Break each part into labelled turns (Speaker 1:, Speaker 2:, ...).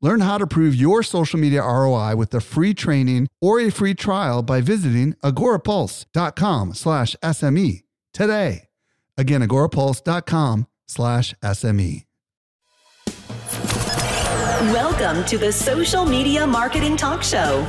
Speaker 1: Learn how to prove your social media ROI with a free training or a free trial by visiting agorapulse.com slash SME today. Again, agorapulse.com slash SME.
Speaker 2: Welcome to the Social Media Marketing Talk Show,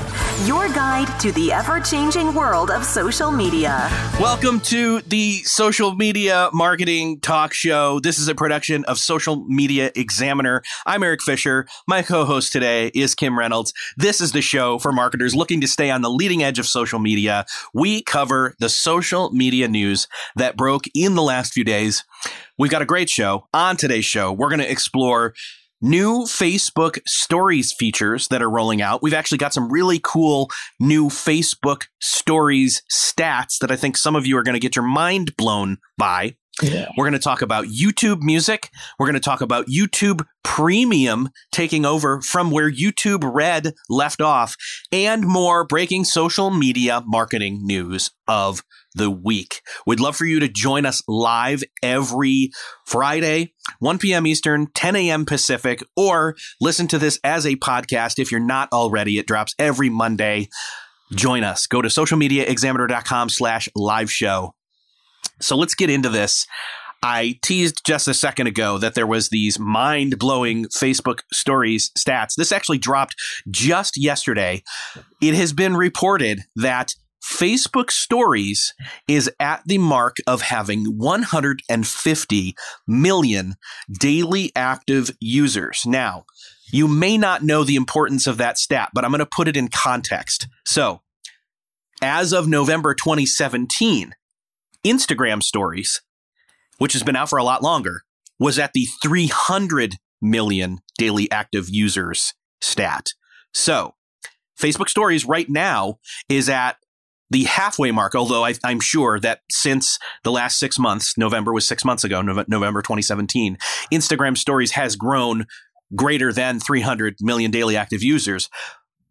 Speaker 2: your guide to the ever changing world of social media.
Speaker 3: Welcome to the Social Media Marketing Talk Show. This is a production of Social Media Examiner. I'm Erik Fisher. My co host today is Kim Reynolds. This is the show for marketers looking to stay on the leading edge of social media. We cover the social media news that broke in the last few days. We've got a great show. On today's show, we're going to explore new Facebook stories features that are rolling out. We've actually got some really cool new Facebook stories stats that I think some of you are going to get your mind blown by. Yeah. We're going to talk about YouTube music. We're going to talk about YouTube Premium taking over from where YouTube Red left off and more breaking social media marketing news of the week. We'd love for you to join us live every Friday, 1 p.m. Eastern, 10 a.m. Pacific, or listen to this as a podcast if you're not already. It drops every Monday. Join us. Go to socialmediaexaminer.com slash live show. So let's get into this. I teased just a second ago that there was these mind-blowing Facebook stories stats. This actually dropped just yesterday. It has been reported that Facebook Stories is at the mark of having 150 million daily active users. Now, you may not know the importance of that stat, but I'm going to put it in context. So, as of November 2017, Instagram Stories, which has been out for a lot longer, was at the 300 million daily active users stat. So, Facebook Stories right now is at the halfway mark, although I, am sure that since the last six months, November was six months ago, November 2017, Instagram stories has grown greater than 300 million daily active users.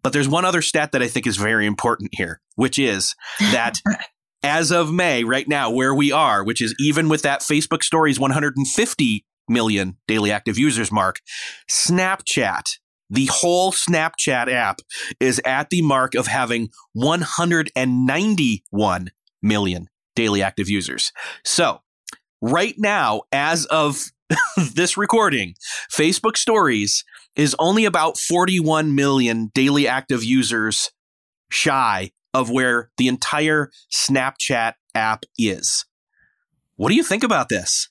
Speaker 3: But there's one other stat that I think is very important here, which is that as of May, right now, where we are, which is even with that Facebook stories 150 million daily active users mark, Snapchat the whole Snapchat app is at the mark of having 191 million daily active users. So, right now, as of this recording, Facebook Stories is only about 41 million daily active users shy of where the entire Snapchat app is. What do you think about this?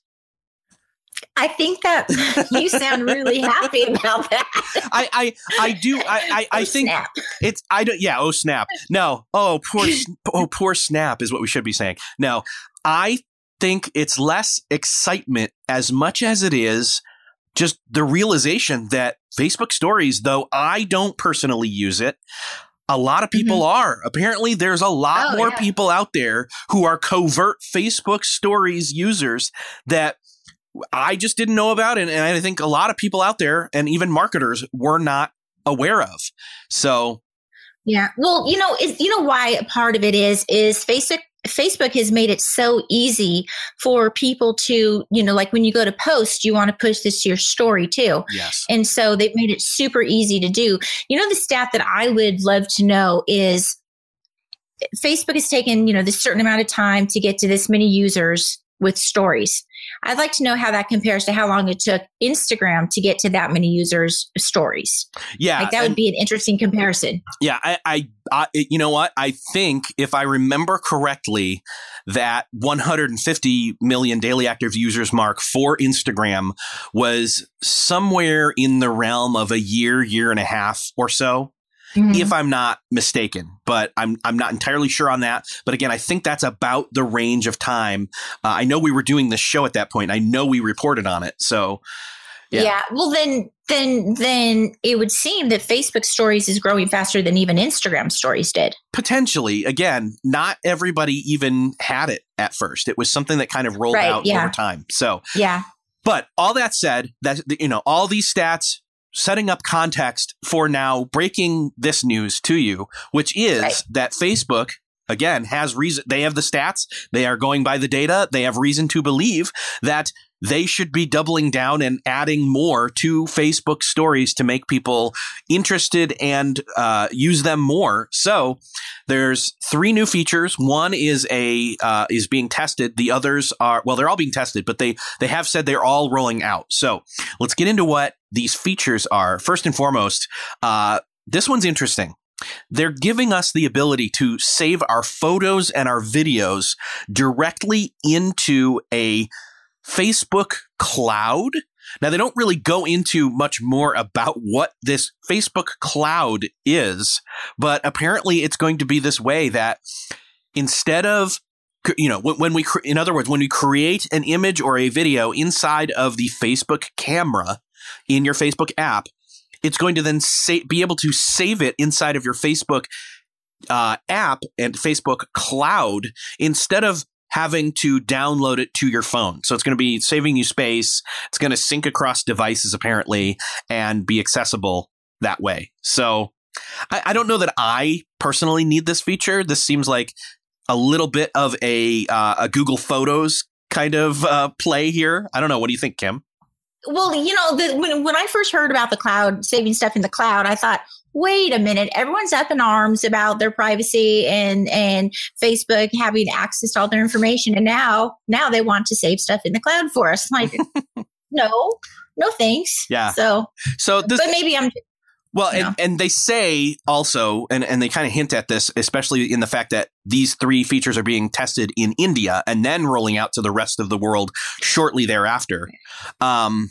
Speaker 4: I think that you sound really happy about that.
Speaker 3: I, I, I do. I, I, I oh, think snap. it's. I don't. Yeah. Oh snap. No. Oh poor. oh poor snap is what we should be saying. No. I think it's less excitement as much as it is just the realization that Facebook Stories, though I don't personally use it, a lot of people mm-hmm. are. Apparently, there's a lot oh, more yeah. people out there who are covert Facebook Stories users that I just didn't know about, and, and I think a lot of people out there, and even marketers, were not aware of. So,
Speaker 4: yeah, well, you know, is, you know why a part of it is is Facebook Facebook has made it so easy for people to, you know, like when you go to post, you want to push this to your story too.
Speaker 3: Yes.
Speaker 4: And so they've made it super easy to do. You know, the stat that I would love to know is Facebook has taken, you know, this certain amount of time to get to this many users with stories. I'd like to know how that compares to how long it took Instagram to get to that many users stories.
Speaker 3: Yeah,
Speaker 4: like that would be an interesting comparison.
Speaker 3: Yeah, I, I, I, you know what? I think if I remember correctly, that 150 million daily active users mark for Instagram was somewhere in the realm of a year, year and a half or so mm-hmm. if I'm not mistaken. But I'm I'm not entirely sure on that. But again, I think that's about the range of time. Uh, I know we were doing this show at that point. I know we reported on it. So Yeah.
Speaker 4: Yeah. Well, then, then, then it would seem that Facebook Stories is growing faster than even Instagram Stories did.
Speaker 3: Potentially, again, not everybody even had it at first. It was something that kind of rolled
Speaker 4: Right,
Speaker 3: out
Speaker 4: yeah.
Speaker 3: over time. So,
Speaker 4: Yeah.
Speaker 3: but all that said, that you know, all these stats setting up context for now breaking this news to you, which is
Speaker 4: Right.
Speaker 3: that Facebook again has reason they have the stats, they are going by the data, they have reason to believe that they should be doubling down and adding more to Facebook stories to make people interested and uh, use them more. So there's three new features. One is a uh, is being tested. The others are well, they're all being tested, but they they have said they're all rolling out. So let's get into what these features are. First and foremost, uh, this one's interesting. They're giving us the ability to save our photos and our videos directly into a Facebook cloud. Now, they don't really go into much more about what this Facebook cloud is, but apparently it's going to be this way that instead of you know when, we in other words when we create an image or a video inside of the facebook camera in your facebook app it's going to then sa- be able to save it inside of your facebook uh, app and facebook cloud instead of having to download it to your phone so it's going to be saving you space it's going to sync across devices apparently and be accessible that way so I, I don't know that i personally need this feature this seems like a little bit of a uh, a Google Photos kind of uh, play here. I don't know. What do you think, Kim?
Speaker 4: Well, you know, the, when when I first heard about the cloud saving stuff in the cloud, I thought, wait a minute, everyone's up in arms about their privacy and and Facebook having access to all their information, and now now they want to save stuff in the cloud for us. Like, no, no thanks.
Speaker 3: Yeah.
Speaker 4: So,
Speaker 3: So this,
Speaker 4: but maybe I'm.
Speaker 3: Well, and, and they say also, and and they kind of hint at this, especially in the fact that these three features are being tested in India and then rolling out to the rest of the world shortly thereafter. Um,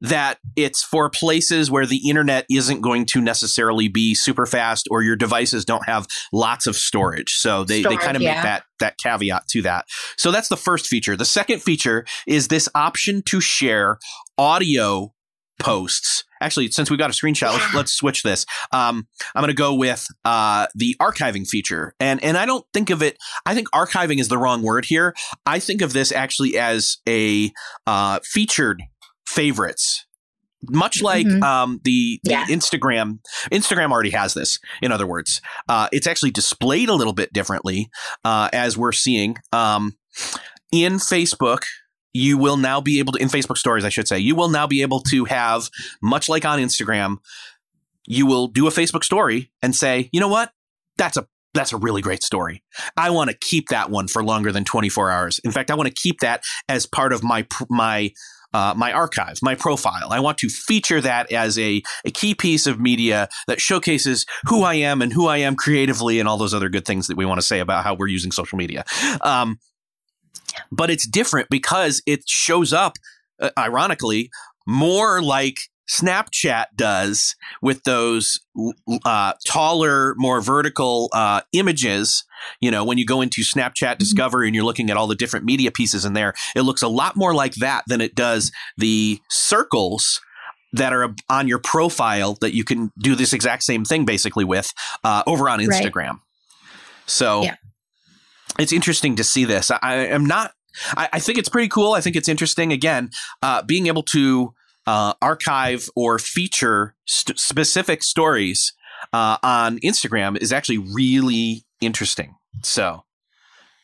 Speaker 3: that it's for places where the internet isn't going to necessarily be super fast or your devices don't have lots of storage. So they, they kind of make that that caveat to that. So that's the first feature. The second feature is this option to share audio posts. Actually, since we got a screenshot, let's, let's switch this. Um, I'm going to go with uh, the archiving feature, and and I don't think of it. I think archiving is the wrong word here. I think of this actually as a uh, featured favorites. Much like
Speaker 4: Mhm.
Speaker 3: um, the, the
Speaker 4: Yeah.
Speaker 3: Instagram, Instagram already has this. In other words, uh, it's actually displayed a little bit differently, uh, as we're seeing um, in Facebook you will now be able to in Facebook stories, I should say, you will now be able to have much like on Instagram, you will do a Facebook story and say, you know what, that's a that's a really great story. I want to keep that one for longer than 24 hours. In fact, I want to keep that as part of my my uh, my archive, my profile. I want to feature that as a, a key piece of media that showcases who I am and who I am creatively and all those other good things that we want to say about how we're using social media. Um, but it's different because it shows up, uh, ironically, more like Snapchat does with those uh, taller, more vertical uh, images. You know, when you go into Snapchat Discovery and you're looking at all the different media pieces in there, it looks a lot more like that than it does the circles that are on your profile that you can do this exact same thing basically with uh, over on
Speaker 4: Right.
Speaker 3: Instagram. So
Speaker 4: Yeah.
Speaker 3: It's interesting to see this. I, I am not. I, I think it's pretty cool. I think it's interesting. Again, uh, being able to uh, archive or feature st- specific stories uh, on Instagram is actually really interesting. So,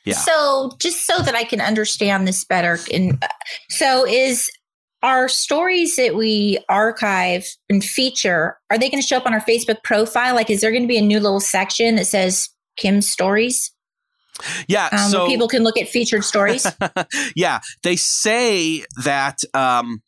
Speaker 3: Yeah.
Speaker 4: So, just so that I can understand this better, and so is our stories that we archive and feature are they going to show up on our Facebook profile? Like, is there going to be a new little section that says Kim's stories,
Speaker 3: yeah.
Speaker 4: um,
Speaker 3: so
Speaker 4: people can look at featured stories?
Speaker 3: yeah, they say that um,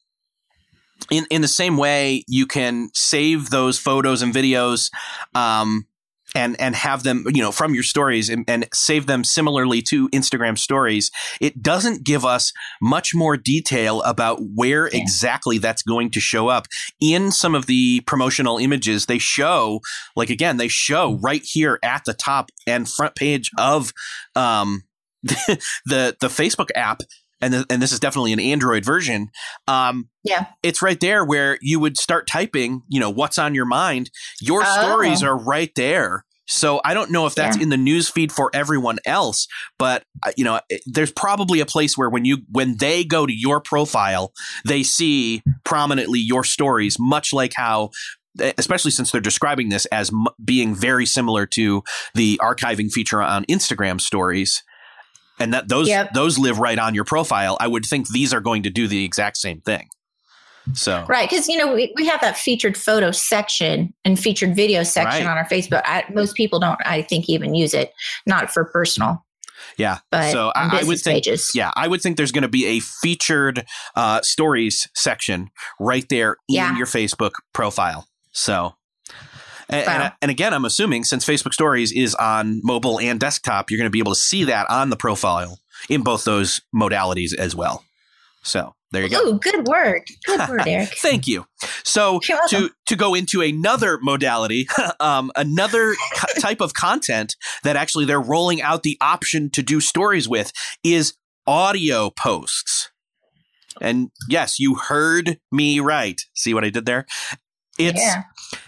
Speaker 3: in in the same way you can save those photos and videos um, and and have them you know from your stories and, and save them similarly to Instagram stories. It doesn't give us much more detail about where
Speaker 4: Yeah.
Speaker 3: exactly that's going to show up in some of the promotional images. They show like again they show right here at the top and front page of um, the the Facebook app and th- and this is definitely an Android version. Um,
Speaker 4: Yeah.
Speaker 3: it's right there where you would start typing. You know, what's on your mind. Your
Speaker 4: Oh.
Speaker 3: stories are right there. So I don't know if that's
Speaker 4: Yeah.
Speaker 3: in the news feed for everyone else, but uh, you know, there's probably a place where when you when they go to your profile, they see prominently your stories, much like how. eh, Especially since they're describing this as m- being very similar to the archiving feature on Instagram stories, and that those
Speaker 4: Yep.
Speaker 3: those live right on your profile, I would think these are going to do the exact same thing. So
Speaker 4: Right. Because, you know, we, we have that featured photo section and featured video section
Speaker 3: Right.
Speaker 4: on our Facebook. I, most people don't, I think, even use it, not for personal,
Speaker 3: yeah,
Speaker 4: but
Speaker 3: So I- I would think-
Speaker 4: pages.
Speaker 3: Yeah, I would think there's going to be a featured uh, stories section right there in
Speaker 4: Yeah.
Speaker 3: your Facebook profile. So, and, and, and again, I'm assuming since Facebook Stories is on mobile and desktop, you're going to be able to see that on the profile in both those modalities as well. So there you go.
Speaker 4: Ooh, good word. Good word, Erik.
Speaker 3: Thank you. So to to go into another modality, um, another co- type of content that actually they're rolling out the option to do stories with is audio posts. And yes, you heard me right. See what I did there? It's
Speaker 4: yeah.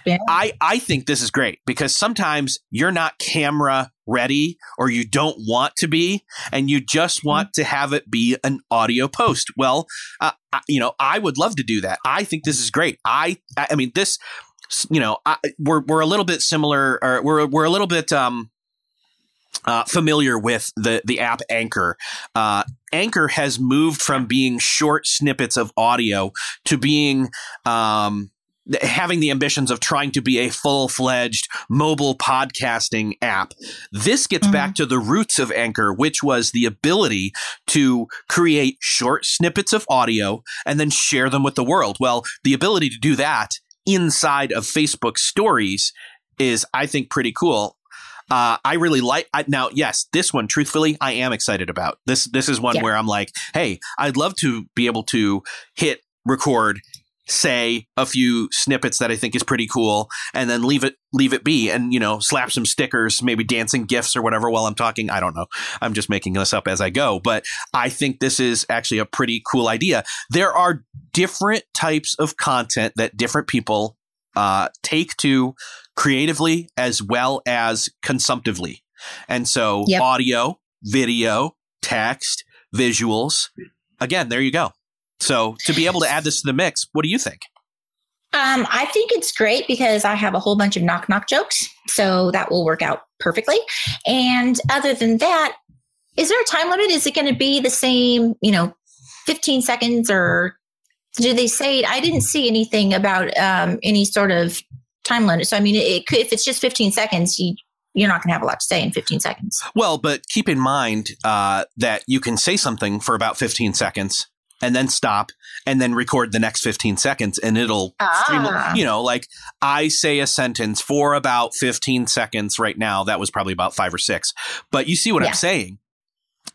Speaker 4: Yeah.
Speaker 3: I, I think this is great because sometimes you're not camera ready or you don't want to be and you just want to have it be an audio post. Well, uh, I, you know, I would love to do that. I think this is great. I I mean this you know, I, we're we're a little bit similar or we're we're a little bit um uh, familiar with the the app Anchor. Uh, Anchor has moved from being short snippets of audio to being um, having the ambitions of trying to be a full fledged mobile podcasting app. This gets
Speaker 4: Mhm.
Speaker 3: back to the roots of Anchor, which was the ability to create short snippets of audio and then share them with the world. Well, the ability to do that inside of Facebook stories is, I think, pretty cool. Uh, I really like I, now. Yes, this one, truthfully, I am excited about. This this is one
Speaker 4: Yeah.
Speaker 3: where I'm like, hey, I'd love to be able to hit record, say a few snippets that I think is pretty cool, and then leave it leave it be, and you know, slap some stickers, maybe dancing gifs or whatever while I'm talking. I don't know. I'm just making this up as I go, but I think this is actually a pretty cool idea. There are different types of content that different people uh, take to creatively as well as consumptively. And so
Speaker 4: Yep.
Speaker 3: audio, video, text, visuals. Again, there you go. So to be able to add this to the mix, what do you think?
Speaker 4: Um, I think it's great because I have a whole bunch of knock knock jokes. So that will work out perfectly. And other than that, is there a time limit? Is it going to be the same, you know, 15 seconds or do they say I didn't see anything about um, any sort of time limit. So I mean, it if it's just 15 seconds, you, you're not going to have a lot to say in 15 seconds.
Speaker 3: Well, but keep in mind uh, that you can say something for about 15 seconds and then stop and then record the next 15 seconds and it'll
Speaker 4: Ah.
Speaker 3: stream, you know, like I say a sentence for about 15 seconds right now. That was probably about five or six, but you see what
Speaker 4: Yeah.
Speaker 3: I'm saying.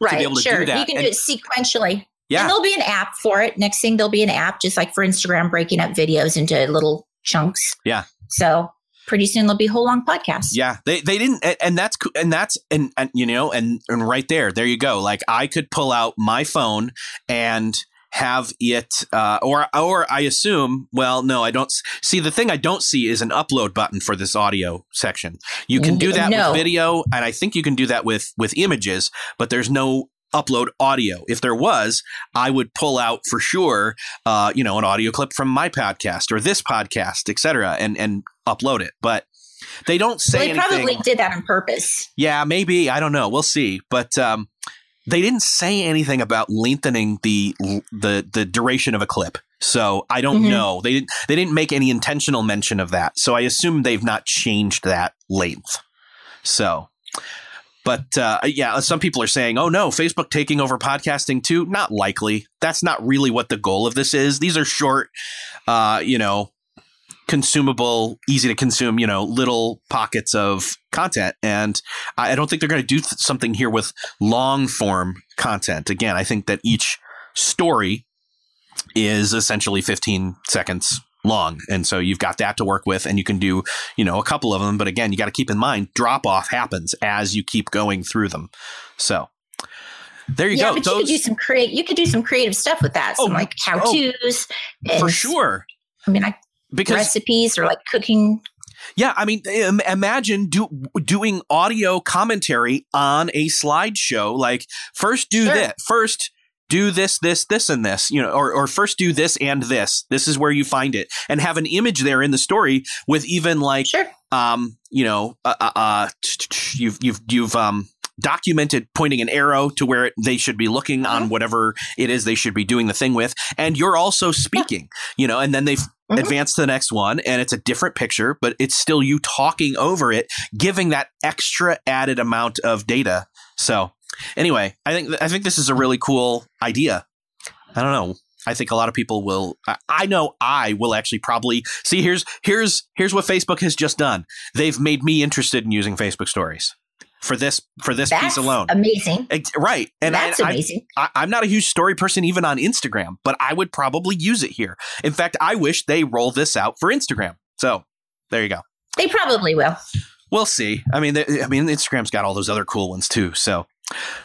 Speaker 4: Right.
Speaker 3: be able to do
Speaker 4: sure.
Speaker 3: that.
Speaker 4: You can
Speaker 3: And-
Speaker 4: do it sequentially.
Speaker 3: Yeah.
Speaker 4: And there'll be an app for it. Next thing, there'll be an app, just like for Instagram, breaking up videos into little chunks.
Speaker 3: Yeah.
Speaker 4: So pretty soon there'll be whole long podcasts.
Speaker 3: Yeah, they they didn't, and- that's and that's and, and you know, and and right there, there you go. Like I could pull out my phone and have it, uh, or or I assume. Well, no, I don't see. The thing I don't see is an upload button for this audio section. You can do that
Speaker 4: No.
Speaker 3: with video, and I think you can do that with with images, but there's no upload audio. If there was, I would pull out for sure, uh, you know, an audio clip from my podcast or this podcast, et cetera, and and upload it. But they don't
Speaker 4: Well,
Speaker 3: say
Speaker 4: they
Speaker 3: anything.
Speaker 4: probably did that on purpose.
Speaker 3: Yeah, maybe. I don't know. We'll see. But um, they didn't say anything about lengthening the the the duration of a clip. So I don't
Speaker 4: Mhm.
Speaker 3: know. They didn't they didn't make any intentional mention of that. So I assume they've not changed that length. So but uh, yeah, some people are saying, "Oh no, Facebook taking over podcasting too." Not likely. That's not really what the goal of this is. These are short, uh, you know, consumable, easy to consume, you know, little pockets of content. And I I don't think they're going to do th- something here with long form content. Again, I think that each story is essentially 15 seconds long. And so you've got that to work with and you can do, you know, a couple of them. But again, you got to keep in mind drop off happens as you keep going through them. So there you
Speaker 4: yeah,
Speaker 3: go.
Speaker 4: but you could do some create. You could do some creative stuff with that. Some
Speaker 3: Oh,
Speaker 4: like oh, how tos.
Speaker 3: for sure.
Speaker 4: I mean, like
Speaker 3: Because
Speaker 4: recipes or like cooking.
Speaker 3: Yeah, I mean, imagine do, doing audio commentary on a slideshow. Like, first do
Speaker 4: Sure.
Speaker 3: this. First, do this, this, this, and this. You know, or or first do this and this. This is where you find it, and have an image there in the story with even like,
Speaker 4: Sure.
Speaker 3: um, you know, uh, uh, uh you've you've you've um documented pointing an arrow to where it, they should be looking on
Speaker 4: Mhm.
Speaker 3: whatever it is they should be doing the thing with, and you're also speaking. You know, and then they've
Speaker 4: Mhm.
Speaker 3: advance to the next one and it's a different picture but it's still you talking over it giving that extra added amount of data so anyway i think i think this is a really cool idea i don't know i think a lot of people will I- i know i will actually probably see here's here's here's what facebook has just done they've made me interested in using facebook stories for this for this
Speaker 4: That's
Speaker 3: piece alone
Speaker 4: amazing.
Speaker 3: Right and
Speaker 4: That's
Speaker 3: I,
Speaker 4: amazing.
Speaker 3: I, I'm not a huge story person even on Instagram, but I would probably use it here. In fact, I wish they roll this out for Instagram. So there you go.
Speaker 4: they probably will.
Speaker 3: We'll see. I mean, th- I mean, Instagram's got all those other cool ones too. So,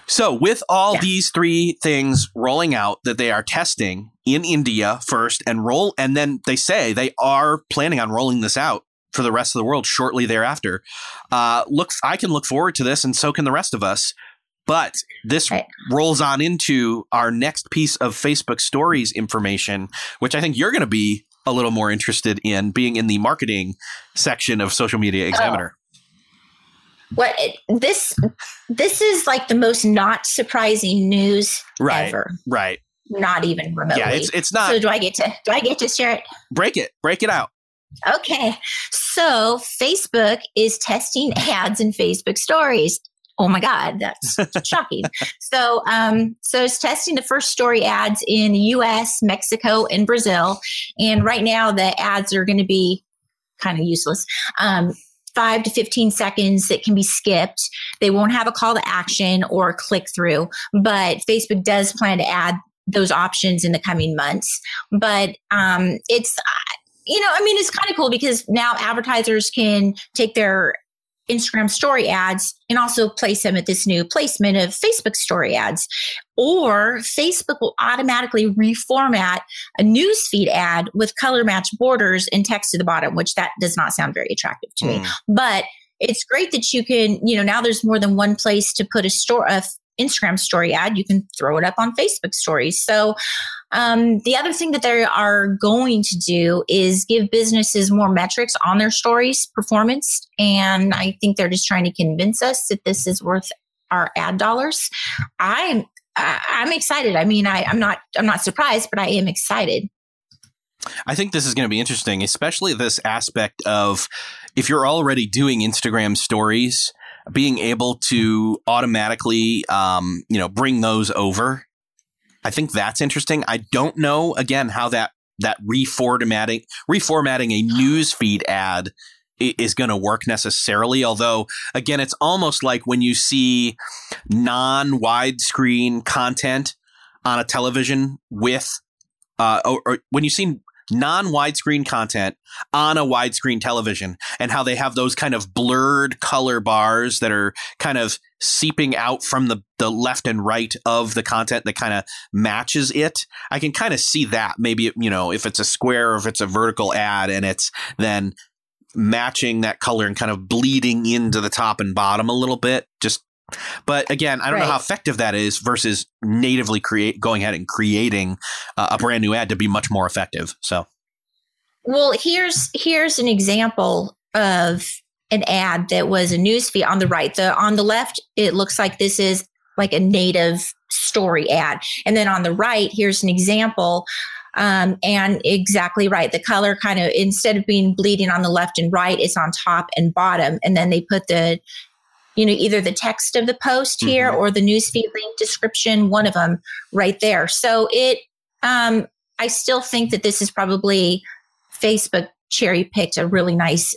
Speaker 3: so with all
Speaker 4: Yeah.
Speaker 3: these three things rolling out that they are testing in India first, and roll, and then they say they are planning on rolling this out for the rest of the world shortly thereafter. Uh, looks, I can look forward to this, and so can the rest of us. But this
Speaker 4: Right.
Speaker 3: rolls on into our next piece of Facebook Stories information, which I think you're going to be a little more interested in, being in the marketing section of Social Media Examiner.
Speaker 4: What this this is like the most not surprising news
Speaker 3: Right.
Speaker 4: ever.
Speaker 3: Right.
Speaker 4: Not even remotely.
Speaker 3: Yeah, it's it's not
Speaker 4: so do I get to do I get to share it?
Speaker 3: break it. Break it out.
Speaker 4: Okay. So Facebook is testing ads in Facebook stories. Oh my God, that's shocking. So um so it's testing the first story ads in the US, Mexico, and Brazil. And right now the ads are gonna be kind of useless. Um five to 15 seconds that can be skipped. They won't have a call to action or click through, but Facebook does plan to add those options in the coming months. But um, it's, you know, I mean, it's kind of cool because now advertisers can take their Instagram story ads and also place them at this new placement of Facebook story ads. Or Facebook will automatically reformat a newsfeed ad with color match borders and text to the bottom, which that does not sound very attractive to me.
Speaker 3: Mm.
Speaker 4: But it's great that you can, you know, now there's more than one place to put a store, a f- Instagram story ad. You can throw it up on Facebook stories. So, um, the other thing that they are going to do is give businesses more metrics on their stories performance. And I think they're just trying to convince us that this is worth our ad dollars. I'm, I'm excited. I mean, I, I'm not, I'm not surprised, but I am excited.
Speaker 3: I think this is going to be interesting, especially this aspect of if you're already doing Instagram stories, being able to automatically, um, you know, bring those over. I think that's interesting. I don't know again how that that reformatting reformatting a news feed ad is going to work necessarily. Although again, it's almost like when you see non widescreen content on a television with uh, or, or when you see non widescreen content on a widescreen television and how they have those kind of blurred color bars that are kind of seeping out from the, the left and right of the content that kind of matches it. I can kind of see that. Maybe, you know, if it's a square or if it's a vertical ad and it's then matching that color and kind of bleeding into the top and bottom a little bit. Just but again, I don't know how effective that is versus natively create going ahead and creating uh, a brand new ad to be much more effective. So
Speaker 4: Well, here's here's an example of an ad that was a news feed on the right. The on the left, it looks like this is like a native story ad, and then on the right, here's an example. Um, and exactly right. The color kind of instead of being bleeding on the left and right, it's on top and bottom, and then they put the you know either the text of the post here
Speaker 3: Mhm.
Speaker 4: or the newsfeed link description one of them right there so it um i still think that this is probably facebook cherry picked a really nice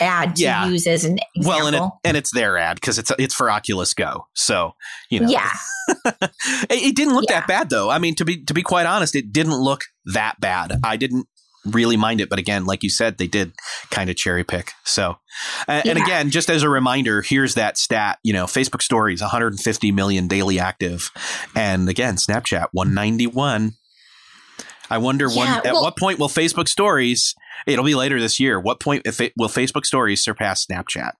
Speaker 4: ad to
Speaker 3: Yeah.
Speaker 4: use as an example
Speaker 3: well, and it, and it's their ad because it's it's for Oculus Go. So you know,
Speaker 4: yeah
Speaker 3: it, it didn't look
Speaker 4: Yeah.
Speaker 3: that bad though. I mean, to be to be quite honest, it didn't look that bad. I didn't really mind it. But again, like you said, they did kind of cherry pick. So, and, and again, just as a reminder, here's that stat. You know, Facebook Stories 150 million daily active, and again, Snapchat 191. I wonder one
Speaker 4: Yeah,
Speaker 3: at
Speaker 4: well-
Speaker 3: what point will Facebook Stories? It'll be later this year. What point if it, will Facebook Stories surpass Snapchat?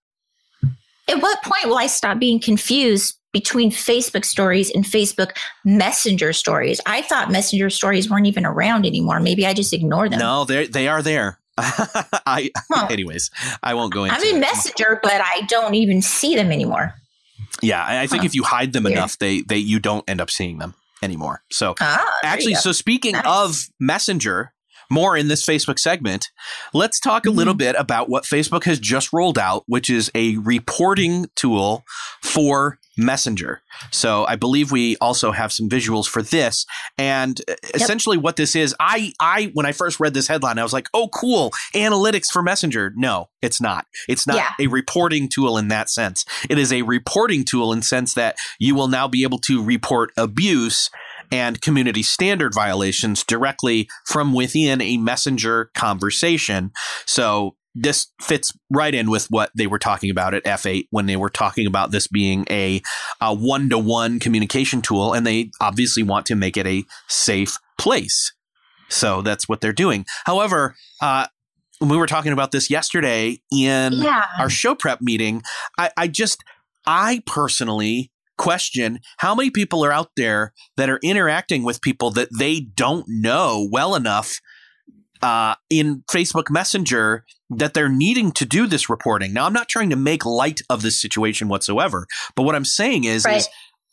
Speaker 4: At what point will I stop being confused between Facebook stories and Facebook Messenger stories? I thought Messenger stories weren't even around anymore. Maybe I just ignore them.
Speaker 3: No, they they are there. I,
Speaker 4: Huh.
Speaker 3: anyways, I won't go into.
Speaker 4: I'm in
Speaker 3: it.
Speaker 4: Messenger, but I don't even see them anymore.
Speaker 3: Yeah, I I think
Speaker 4: Huh.
Speaker 3: if you hide them
Speaker 4: Weird.
Speaker 3: enough, they they you don't end up seeing them anymore. So
Speaker 4: Ah,
Speaker 3: actually, so speaking
Speaker 4: Nice.
Speaker 3: of Messenger, more in this Facebook segment, let's talk a little
Speaker 4: Mhm.
Speaker 3: bit about what Facebook has just rolled out, which is a reporting tool for Messenger. So I believe we also have some visuals for this. And uh, essentially what this is, I I when I first read this headline, I was like, "Oh, cool. Analytics for Messenger." No, it's not. It's not
Speaker 4: Yeah.
Speaker 3: a reporting tool in that sense. It is a reporting tool in sense that you will now be able to report abuse and community standard violations directly from within a messenger conversation. So this fits right in with what they were talking about at F8 when they were talking about this being a one to one communication tool, and they obviously want to make it a safe place. So that's what they're doing. However, uh, when we were talking about this yesterday in
Speaker 4: yeah.
Speaker 3: our show prep meeting, I, I just, I personally question how many people are out there that are interacting with people that they don't know well enough uh, in Facebook Messenger that they're needing to do this reporting. Now, I'm not trying to make light of this situation whatsoever, but what I'm saying is,
Speaker 4: Right.
Speaker 3: is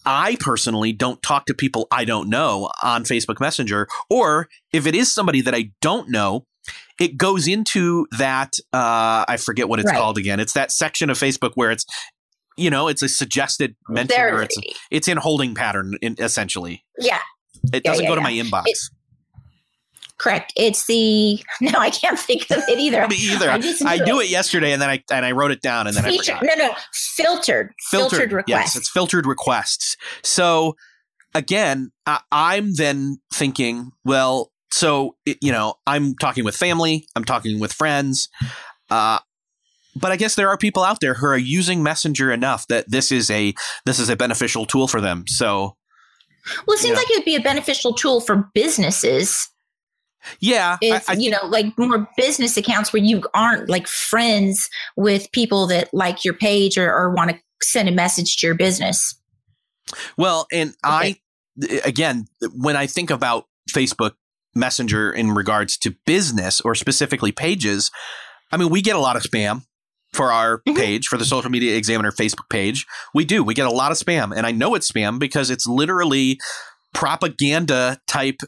Speaker 3: I personally don't talk to people I don't know on Facebook Messenger, or if it is somebody that I don't know, it goes into that uh, I forget what it's
Speaker 4: Right.
Speaker 3: called again. It's that section of Facebook where it's you know it's a suggested mention or it's it's in holding pattern in, essentially.
Speaker 4: yeah,
Speaker 3: It
Speaker 4: Yeah,
Speaker 3: doesn't
Speaker 4: yeah,
Speaker 3: go to my inbox.
Speaker 4: It- correct. It's the no, I can't think of it either.
Speaker 3: Me either.
Speaker 4: I,
Speaker 3: I do it yesterday and then I and I wrote it down and then I forgot.
Speaker 4: no, no, filtered, filtered, requests.
Speaker 3: Yes, it's filtered requests. So again, I, I'm then thinking, well, so you know, I'm talking with family, I'm talking with friends, uh, but I guess there are people out there who are using Messenger enough that this is a this is a beneficial tool for them. So
Speaker 4: well, it seems
Speaker 3: Yeah.
Speaker 4: like it would be a beneficial tool for businesses.
Speaker 3: Yeah, I, I
Speaker 4: you know, like more business accounts where you aren't like friends with people that like your page or, or want to send a message to your business.
Speaker 3: Well, and I again, when I think about Facebook Messenger in regards to business or specifically pages, I mean, we get a lot of spam for our
Speaker 4: Mhm.
Speaker 3: page, for the Social Media Examiner Facebook page. We do. We get a lot of spam, and I know it's spam because it's literally propaganda type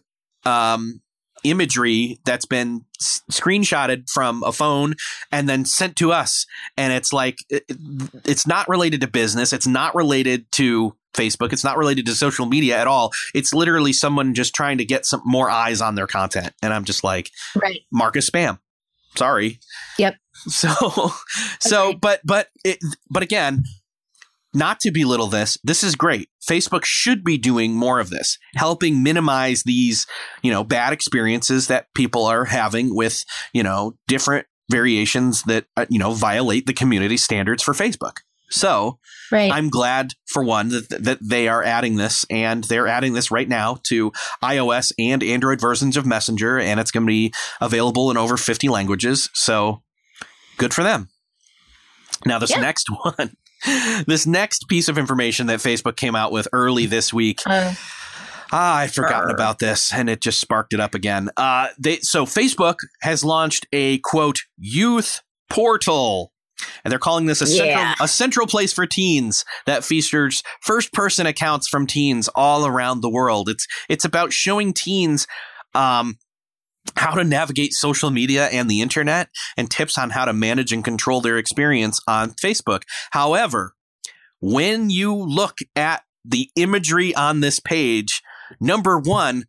Speaker 3: um, imagery that's been s- screenshotted from a phone and then sent to us. And it's like it, it's not related to business. It's not related to facebook. It's not related to social media at all. It's literally someone just trying to get some more eyes on their content. And i'm just like
Speaker 4: Right.
Speaker 3: mark as spam. Sorry.
Speaker 4: Yep.
Speaker 3: so so
Speaker 4: Agreed.
Speaker 3: but but it, but again not to belittle this this is great facebook should be doing more of this helping minimize these you know bad experiences that people are having with you know different variations that uh, you know violate the community standards for facebook so
Speaker 4: Right.
Speaker 3: i'm glad for one that, that they are adding this and they're adding this right now to ios and android versions of messenger and it's going to be available in over 50 languages so good for them now this
Speaker 4: Yeah.
Speaker 3: next one this next piece of information that facebook came out with early this week
Speaker 4: Uh,
Speaker 3: Ah, I'd forgotten
Speaker 4: Brr.
Speaker 3: about this, and it just sparked it up again. Uh, they so Facebook has launched a quote youth portal, and they're calling this a central
Speaker 4: Yeah.
Speaker 3: a central place for teens that features first person accounts from teens all around the world. It's it's about showing teens. Um, how to navigate social media and the internet and tips on how to manage and control their experience on Facebook. However, when you look at the imagery on this page, number one,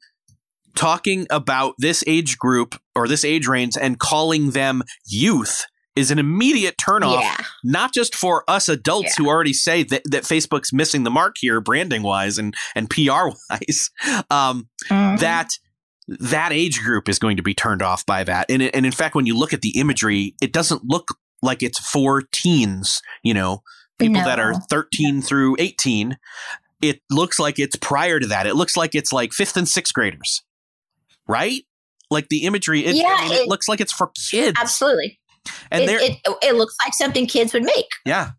Speaker 3: talking about this age group or this age range and calling them youth is an immediate turnoff,
Speaker 4: yeah.
Speaker 3: not just for us adults who already say that, that Facebook's missing the mark here, branding wise and, and PR wise, um,
Speaker 4: Mhm.
Speaker 3: that that age group is going to be turned off by that. And, and in fact, when you look at the imagery, it doesn't look like it's for teens, you know, people no. that are 13 through 18. It looks like it's prior to that. It looks like it's like fifth and sixth graders, right? Like the imagery, it, yeah, I mean, it, it looks like it's for kids.
Speaker 4: Absolutely. And it, it, it looks like something kids would make.
Speaker 3: Yeah.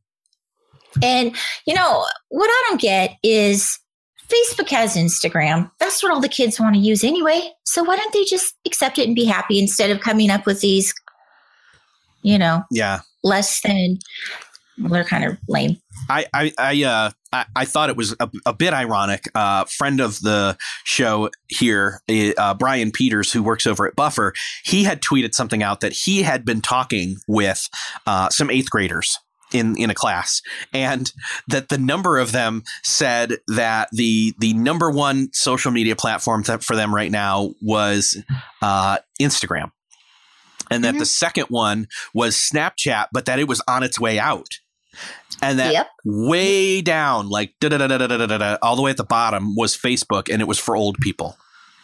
Speaker 4: And, you know, what I don't get is Facebook has Instagram. That's what all the kids want to use anyway. So why don't they just accept it and be happy instead of coming up with these, you know,
Speaker 3: yeah,
Speaker 4: less than well, they're kind of lame.
Speaker 3: I I I, uh, I, I thought it was a, a bit ironic. Uh, friend of the show here, uh, Brian Peters, who works over at Buffer, he had tweeted something out that he had been talking with uh, some eighth graders in in a class. And that the number of them said that the the number one social media platform for them right now was uh, Instagram. And that mm-hmm. the second one was Snapchat but that it was on its way out. And that yep. way down like all the way at the bottom was Facebook and it was for old people.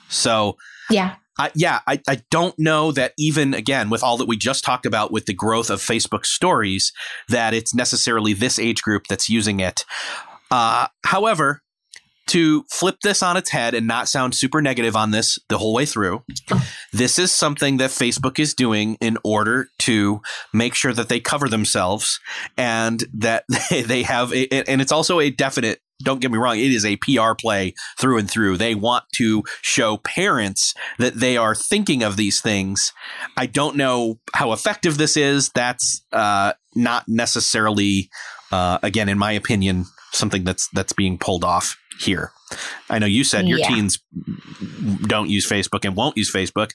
Speaker 3: So
Speaker 4: yeah
Speaker 3: I, yeah, I, I don't know that even again with all that we just talked about with the growth of Facebook stories that it's necessarily this age group that's using it. Uh, however, to flip this on its head and not sound super negative on this the whole way through, this is something that Facebook is doing in order to make sure that they cover themselves and that they have, a, and it's also a definite don't get me wrong, it is a PR play through and through. They want to show parents that they are thinking of these things. I don't know how effective this is. That's uh, not necessarily, uh, again, in my opinion, something that's that's being pulled off here. I know you said your yeah. teens don't use Facebook and won't use Facebook.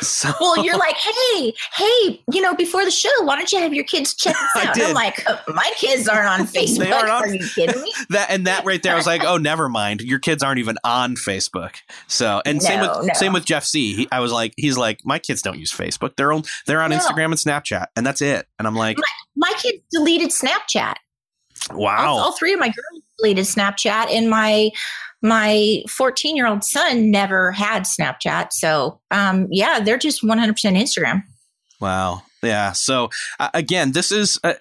Speaker 4: So, well, you're like, hey, hey, you know, before the show, why don't you have your kids check this out? I'm like, uh, my kids aren't on Facebook. they aren't on, Are you kidding me?
Speaker 3: that and that right there, I was like, oh, never mind. Your kids aren't even on Facebook. So, and no, same with no. same with Jeff Sieh He, I was like, he's like, my kids don't use Facebook. They're on they're on no. Instagram and Snapchat, and that's it. And I'm like,
Speaker 4: my, my kids deleted Snapchat.
Speaker 3: Wow.
Speaker 4: All, all, three of my girls deleted Snapchat, and my my 14 year old son never had Snapchat. So, um, yeah, they're just 100% Instagram.
Speaker 3: Wow. Yeah. So, uh, again, this is. Uh,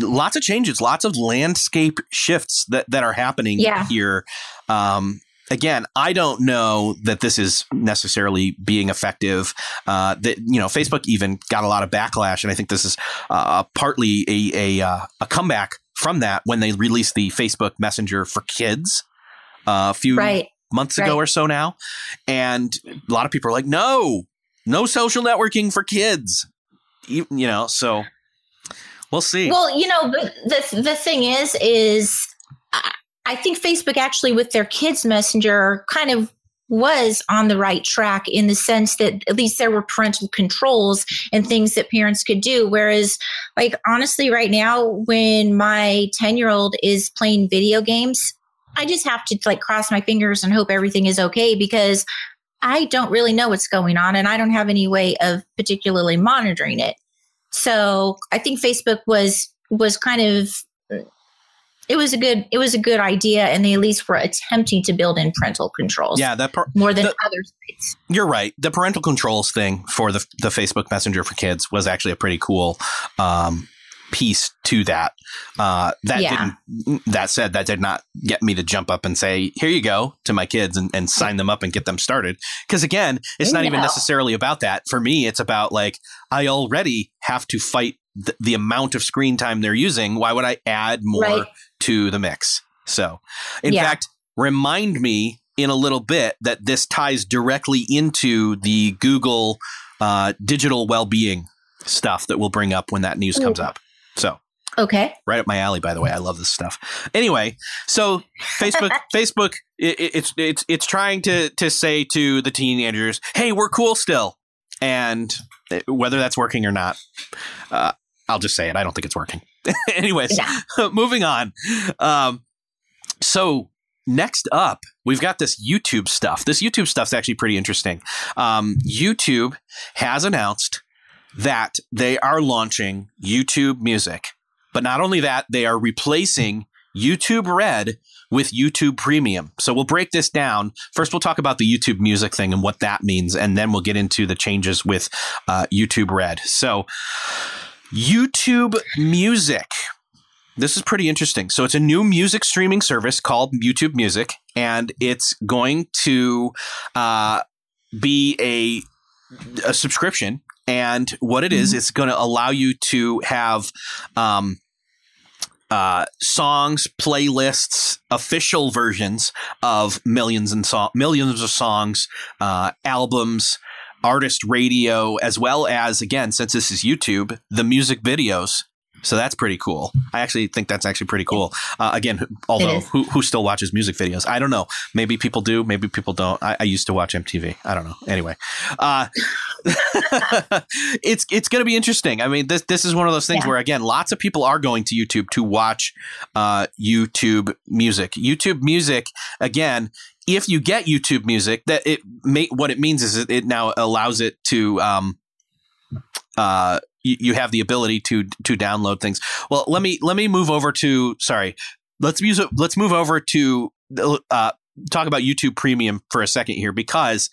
Speaker 3: lots of changes, lots of landscape shifts that, that are happening yeah. here. Um, again, I don't know that this is necessarily being effective. Uh, that you know, Facebook even got a lot of backlash, and I think this is uh, partly a a, uh, a comeback from that when they released the Facebook Messenger for kids uh, a few right. months ago right. or so now. And a lot of people are like, no, no social networking for kids. You, you know, so we'll see.
Speaker 4: Well, you know, the, the, the thing is, is I think Facebook actually with their kids messenger kind of was on the right track in the sense that at least there were parental controls and things that parents could do. Whereas, like, honestly, right now, when my 10 year old is playing video games, I just have to like cross my fingers and hope everything is okay because I don't really know what's going on and I don't have any way of particularly monitoring it. So I think Facebook was was kind of it was a good it was a good idea and they at least were attempting to build in parental controls
Speaker 3: yeah that
Speaker 4: par- more than the, other sites
Speaker 3: you're right the parental controls thing for the, the facebook messenger for kids was actually a pretty cool um, piece to that. Uh, that yeah. didn't. That said, that did not get me to jump up and say, "Here you go" to my kids and, and sign them up and get them started. Because again, it's not even necessarily about that. For me, it's about like I already have to fight the, the amount of screen time they're using. Why would I add more right. to the mix? So, in yeah. fact, remind me in a little bit that this ties directly into the Google uh, digital well-being stuff that we'll bring up when that news comes up. So
Speaker 4: Okay.
Speaker 3: Right up my alley, by the way. I love this stuff. Anyway, so Facebook, Facebook, it, it's it's it's trying to to say to the teenagers, "Hey, we're cool still," and whether that's working or not, uh, I'll just say it. I don't think it's working. Anyways, yeah. moving on. Um, so next up, we've got this YouTube stuff. This YouTube stuff's actually pretty interesting. Um, YouTube has announced that they are launching YouTube Music. But not only that, they are replacing YouTube Red with YouTube Premium. So we'll break this down. First, we'll talk about the YouTube Music thing and what that means, and then we'll get into the changes with uh, YouTube Red. So, YouTube Music. This is pretty interesting. So, it's a new music streaming service called YouTube Music, and it's going to uh, be a a subscription. And what it is,
Speaker 4: Mhm.
Speaker 3: it's going to allow you to have um, uh, songs, playlists, official versions of millions and so- millions of songs, uh, albums, artist radio, as well as again, since this is YouTube, the music videos. So that's pretty cool. I actually think that's actually pretty cool. Uh, again, although who, who still watches music videos? I don't know. Maybe people do. Maybe people don't. I, I used to watch MTV. I don't know. Anyway, uh, it's it's going to be interesting. I mean, this this is one of those things
Speaker 4: Yeah.
Speaker 3: where again, lots of people are going to YouTube to watch uh, YouTube music. YouTube music again. If you get YouTube music, that it may, what it means is it, now allows it to um, uh, you, you have the ability to to download things. Well, let me let me move over to sorry. Let's use it. Let's move over to uh, talk about YouTube Premium for a second here because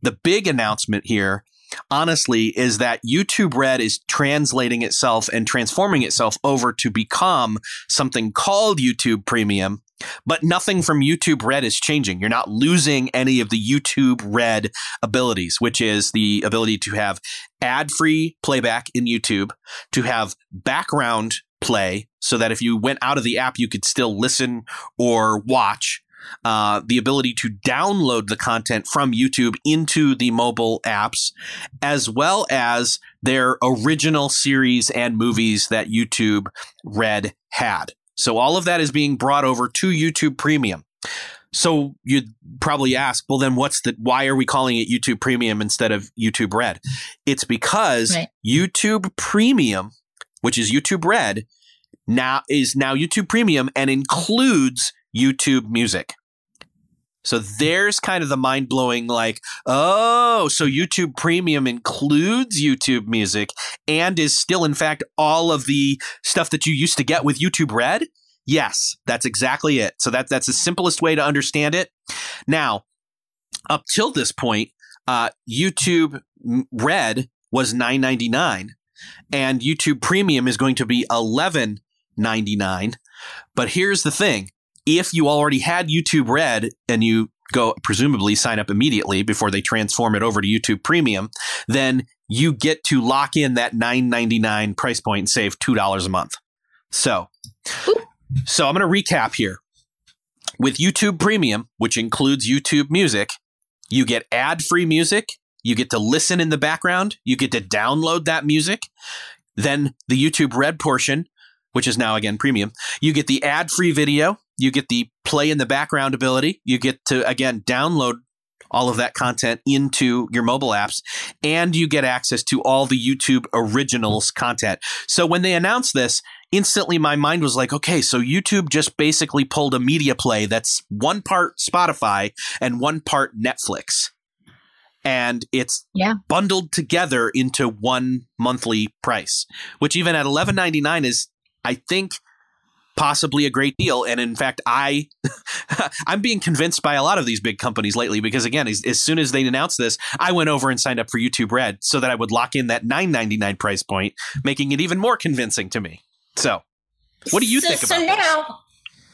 Speaker 3: the big announcement here honestly is that YouTube Red is translating itself and transforming itself over to become something called YouTube Premium, but nothing from YouTube Red is changing. You're not losing any of the YouTube Red abilities, which is the ability to have ad free playback in YouTube, to have background play so that if you went out of the app, you could still listen or watch uh, the ability to download the content from YouTube into the mobile apps, as well as their original series and movies that YouTube Red had. So all of that is being brought over to YouTube Premium. So you'd probably ask, well, then what's the, why are we calling it YouTube Premium instead of YouTube Red? It's because
Speaker 4: Right.
Speaker 3: YouTube Premium, which is YouTube Red, now is now YouTube Premium and includes YouTube Music. So there's kind of the mind blowing, like, oh, so YouTube Premium includes YouTube Music and is still, in fact, all of the stuff that you used to get with YouTube Red. Yes, that's exactly it. So that that's the simplest way to understand it. Now, up till this point, uh, YouTube Red was nine ninety nine, and YouTube Premium is going to be eleven ninety nine. But here's the thing: if you already had YouTube Red and you go presumably sign up immediately before they transform it over to YouTube Premium, then you get to lock in that nine ninety nine price point and save two dollars a month. So, so I'm going to recap here. With YouTube Premium, which includes YouTube Music, you get ad free music. You get to listen in the background. You get to download that music. Then the YouTube Red portion, which is now again premium, you get the ad free video. You get the play in the background ability. You get to again download all of that content into your mobile apps and you get access to all the YouTube originals content. So when they announced this, instantly my mind was like, okay, so YouTube just basically pulled a media play that's one part Spotify and one part Netflix. And it's
Speaker 4: Yeah.
Speaker 3: bundled together into one monthly price, which even at eleven ninety nine is, I think, possibly a great deal. And in fact, I I'm being convinced by a lot of these big companies lately because again, as, as soon as they announced this, I went over and signed up for YouTube Red so that I would lock in that nine ninety nine price point, making it even more convincing to me. So, what do you
Speaker 4: so,
Speaker 3: think
Speaker 4: so
Speaker 3: about this?
Speaker 4: now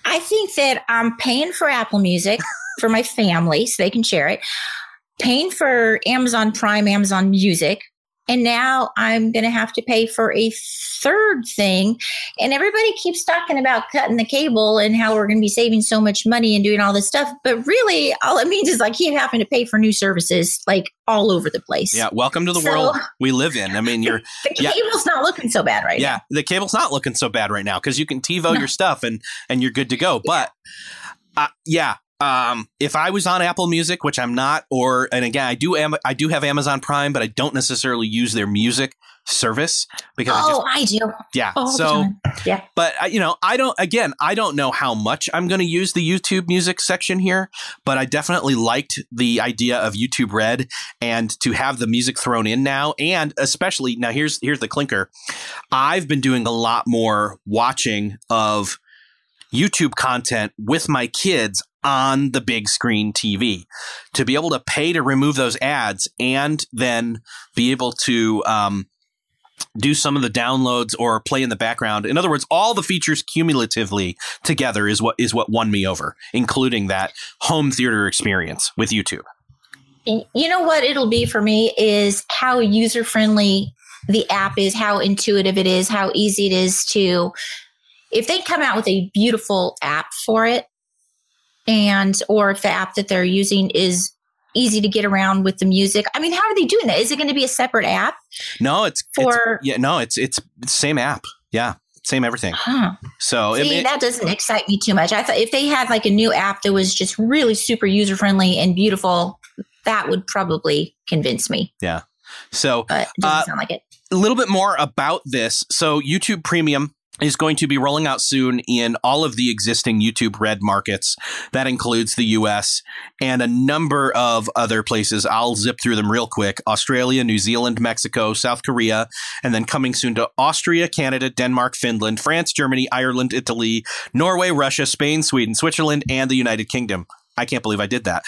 Speaker 4: i think that i'm paying for apple music for my family so they can share it paying for amazon prime amazon music and now i'm going to have to pay for a third thing and everybody keeps talking about cutting the cable and how we're going to be saving so much money and doing all this stuff but really all it means is i keep having to pay for new services like all over the place
Speaker 3: Yeah, welcome to the
Speaker 4: So-
Speaker 3: world we live in. I mean, you're
Speaker 4: the
Speaker 3: Yeah.
Speaker 4: cable's not looking so bad right
Speaker 3: yeah, the cable's not looking so bad right now because you can TiVo
Speaker 4: No.
Speaker 3: your stuff and and you're good to go. But uh, yeah, um, if I was on Apple Music, which I'm not, or and again, I do am I do have Amazon Prime, but I don't necessarily use their music service because I just
Speaker 4: oh i do
Speaker 3: yeah.
Speaker 4: all
Speaker 3: so
Speaker 4: yeah
Speaker 3: but uh, you know, I don't. Again, I don't know how much I'm going to use the YouTube music section here, but I definitely liked the idea of YouTube Red and to have the music thrown in now, and especially now. Here's here's the clinker. I've been doing a lot more watching of YouTube content with my kids on the big screen TV. To be able to pay to remove those ads and then be able to um, do some of the downloads or play in the background. In other words, all the features cumulatively together is what is what won me over, including that home theater experience with YouTube.
Speaker 4: You know what it'll be for me is how user friendly the app is, how intuitive it is, how easy it is to if they come out with a beautiful app for it and or if the app that they're using is easy to get around with the music. I mean, how are they doing that? Is it going to be a separate app?
Speaker 3: No, it's
Speaker 4: for
Speaker 3: it's, yeah, no, it's it's same app. Yeah, same everything.
Speaker 4: Huh.
Speaker 3: So
Speaker 4: See,
Speaker 3: it, it,
Speaker 4: that doesn't excite me too much. I thought if they had like a new app that was just really super user friendly and beautiful, that would probably convince me.
Speaker 3: Yeah. So
Speaker 4: but it doesn't uh, sound like it.
Speaker 3: A little bit more about this. So YouTube Premium is going to be rolling out soon in all of the existing YouTube Red markets. That includes the US and a number of other places. I'll zip through them real quick Australia, New Zealand, Mexico, South Korea, and then coming soon to Austria, Canada, Denmark, Finland, France, Germany, Ireland, Italy, Norway, Russia, Spain, Sweden, Switzerland, and the United Kingdom. I can't believe I did that.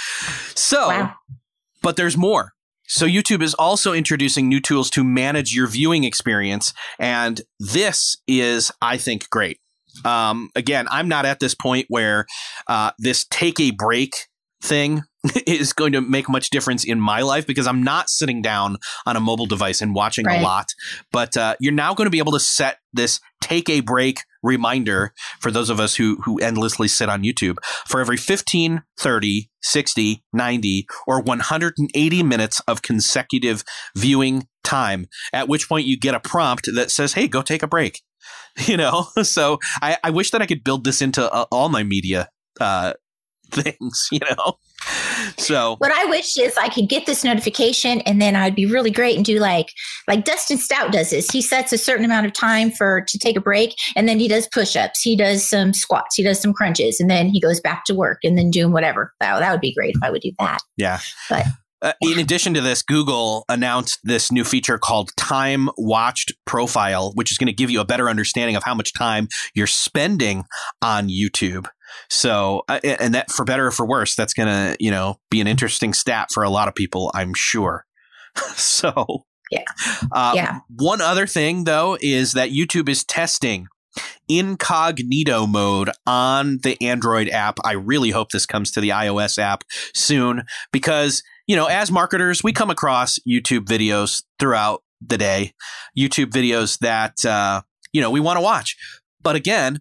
Speaker 3: So, wow. but there's more. So YouTube is also introducing new tools to manage your viewing experience. And this is, I think, great. Um, again, I'm not at this point where uh, this take a break thing is going to make much difference in my life because I'm not sitting down on a mobile device and watching right. a lot. But uh, you're now going to be able to set this take a break reminder for those of us who who endlessly sit on YouTube for every 15, 30, 60, 90 or 180 minutes of consecutive viewing time at which point you get a prompt that says, "Hey, go take a break." You know, so I, I wish that I could build this into uh, all my media uh, things, you know? So
Speaker 4: what I wish is I could get this notification and then I'd be really great and do like like Dustin Stout does this. He sets a certain amount of time for to take a break and then he does push-ups, he does some squats, he does some crunches, and then he goes back to work and then doing whatever. That, that would be great if I would do that.
Speaker 3: Yeah.
Speaker 4: But
Speaker 3: uh, in addition to this, Google announced this new feature called Time Watched Profile, which is going to give you a better understanding of how much time you're spending on YouTube. So, uh, and that for better or for worse, that's going to, you know, be an interesting stat for a lot of people, I'm sure. so,
Speaker 4: yeah.
Speaker 3: Uh,
Speaker 4: yeah.
Speaker 3: One other thing, though, is that YouTube is testing incognito mode on the Android app. I really hope this comes to the iOS app soon because, you know, as marketers, we come across YouTube videos throughout the day, YouTube videos that, uh, you know, we want to watch. But again,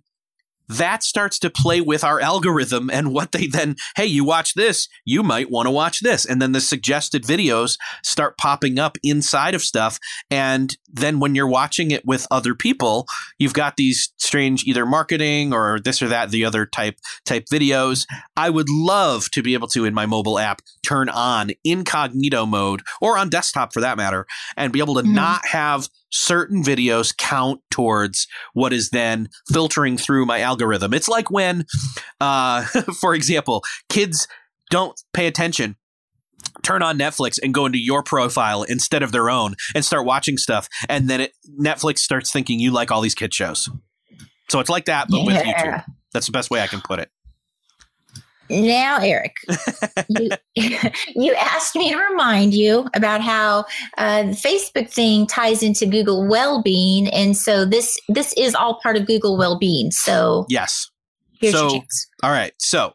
Speaker 3: that starts to play with our algorithm and what they then, hey, you watch this, you might want to watch this. And then the suggested videos start popping up inside of stuff. And then when you're watching it with other people, you've got these strange either marketing or this or that, the other type type videos. I would love to be able to in my mobile app turn on incognito mode or on desktop for that matter and be able to mm-hmm. not have certain videos count towards what is then filtering through my algorithm. It's like when, uh, for example, kids don't pay attention turn on Netflix and go into your profile instead of their own and start watching stuff. And then it, Netflix starts thinking you like all these kid shows. So it's like that, but yeah. with YouTube. That's the best way I can put it.
Speaker 4: Now, Erik, you, you asked me to remind you about how uh, the Facebook thing ties into Google well-being, and so this this is all part of Google well-being. So
Speaker 3: yes,
Speaker 4: so
Speaker 3: all right, so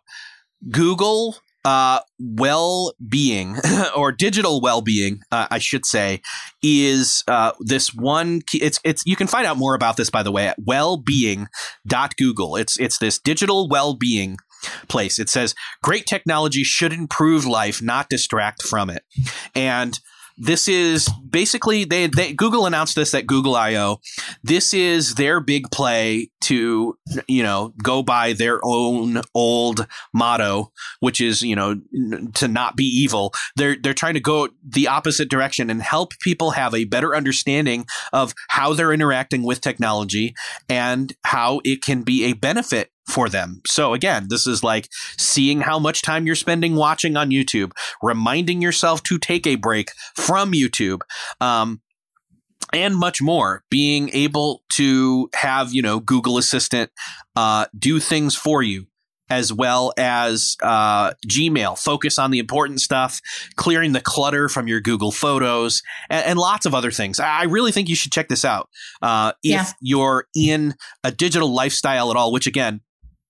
Speaker 3: Google uh, well-being or digital well-being, uh, I should say, is uh, this one. Key, it's it's you can find out more about this by the way at wellbeing.google. It's it's this digital well-being place. It says great technology should improve life, not distract from it. And this is basically they, they Google announced this at Google I/O. This is their big play to you know go by their own old motto, which is you know to not be evil. They're they're trying to go the opposite direction and help people have a better understanding of how they're interacting with technology and how it can be a benefit for them. So again, this is like seeing how much time you're spending watching on YouTube, reminding yourself to take a break from YouTube. Um, and much more. Being able to have, you know, Google Assistant uh, do things for you, as well as uh, Gmail, focus on the important stuff, clearing the clutter from your Google Photos, and, and lots of other things. I really think you should check this out. Uh, if
Speaker 4: Yeah.
Speaker 3: you're in a digital lifestyle at all, which again,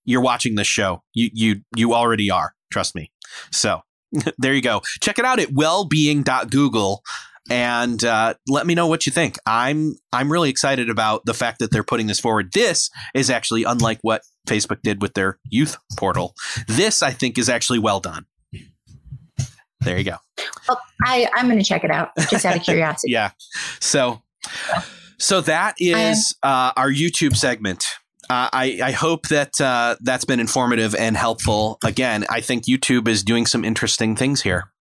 Speaker 3: you're watching this show, you you you already are. Trust me. So there you go. Check it out at wellbeing.google and uh, let me know what you think. I'm I'm really excited about the fact that they're putting this forward. This is actually unlike what Facebook did with their youth portal. This I think is actually well done. There you go.
Speaker 4: Oh, I, I'm going to check it out just out of curiosity.
Speaker 3: Yeah. So so that is uh, our YouTube segment. Uh, I, I hope that uh, that's been informative and helpful. Again, I think YouTube is doing some interesting things here.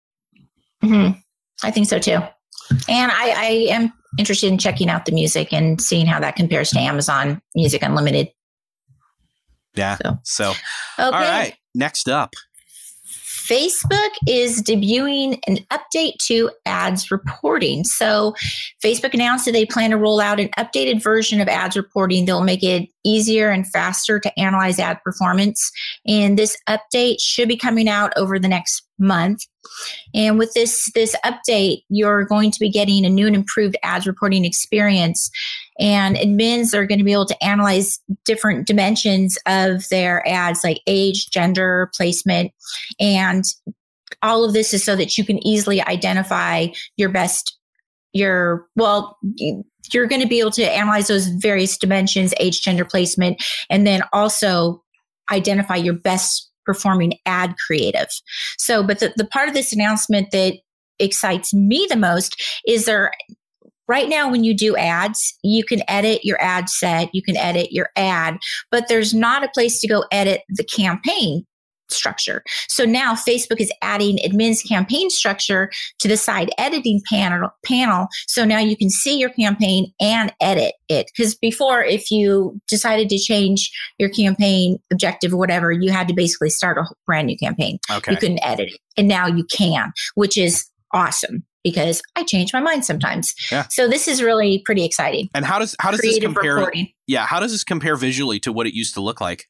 Speaker 4: Mhm. I think so too. And I, I am interested in checking out the music and seeing how that compares to Amazon Music Unlimited.
Speaker 3: Yeah.
Speaker 4: So.
Speaker 3: So,
Speaker 4: Okay.
Speaker 3: all right. Next up.
Speaker 4: Facebook is debuting an update to ads reporting. So, Facebook announced that they plan to roll out an updated version of ads reporting that will make it easier and faster to analyze ad performance. And this update should be coming out over the next month. And with this this update, you're going to be getting a new and improved ads reporting experience. And admins are going to be able to analyze different dimensions of their ads like age, gender, placement, and all of this is so that you can easily identify your best your well you- you're going to be able to analyze those various dimensions age gender placement and then also identify your best performing ad creative. So but the, the part of this announcement that excites me the most is there right now when you do ads you can edit your ad set you can edit your ad but there's not a place to go edit the campaign structure. So now Facebook is adding admin's campaign structure to the side editing panel panel. So now you can see your campaign and edit it. Because before, if you decided to change your campaign objective or whatever, you had to basically start a brand new campaign.
Speaker 3: Okay.
Speaker 4: You couldn't edit it. And now you can, which is awesome because I change my mind sometimes.
Speaker 3: Yeah.
Speaker 4: So this is really pretty exciting.
Speaker 3: And how does how does this compare?
Speaker 4: reporting.
Speaker 3: Yeah, how does this compare visually to what it used to look like?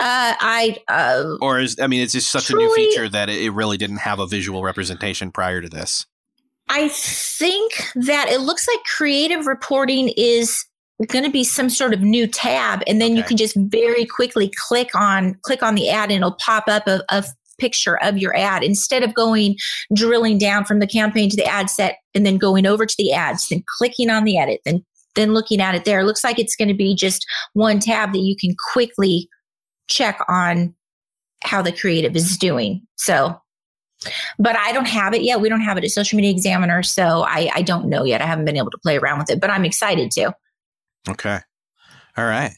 Speaker 4: Uh, I uh,
Speaker 3: Or is I mean, it's just such a new feature that it really didn't have a visual representation prior to this.
Speaker 4: I think that it looks like creative reporting is going to be some sort of new tab, and then you can just very quickly click on click on the ad, and it'll pop up a, a picture of your ad instead of going drilling down from the campaign to the ad set and then going over to the ads, then clicking on the edit, then then looking at it there. It looks like it's going to be just one tab that you can quickly check on how the creative is doing. So but I don't have it yet. We don't have it at Social Media Examiner, so I, I don't know yet. I haven't been able to play around with it, but I'm excited to.
Speaker 3: Okay. All right.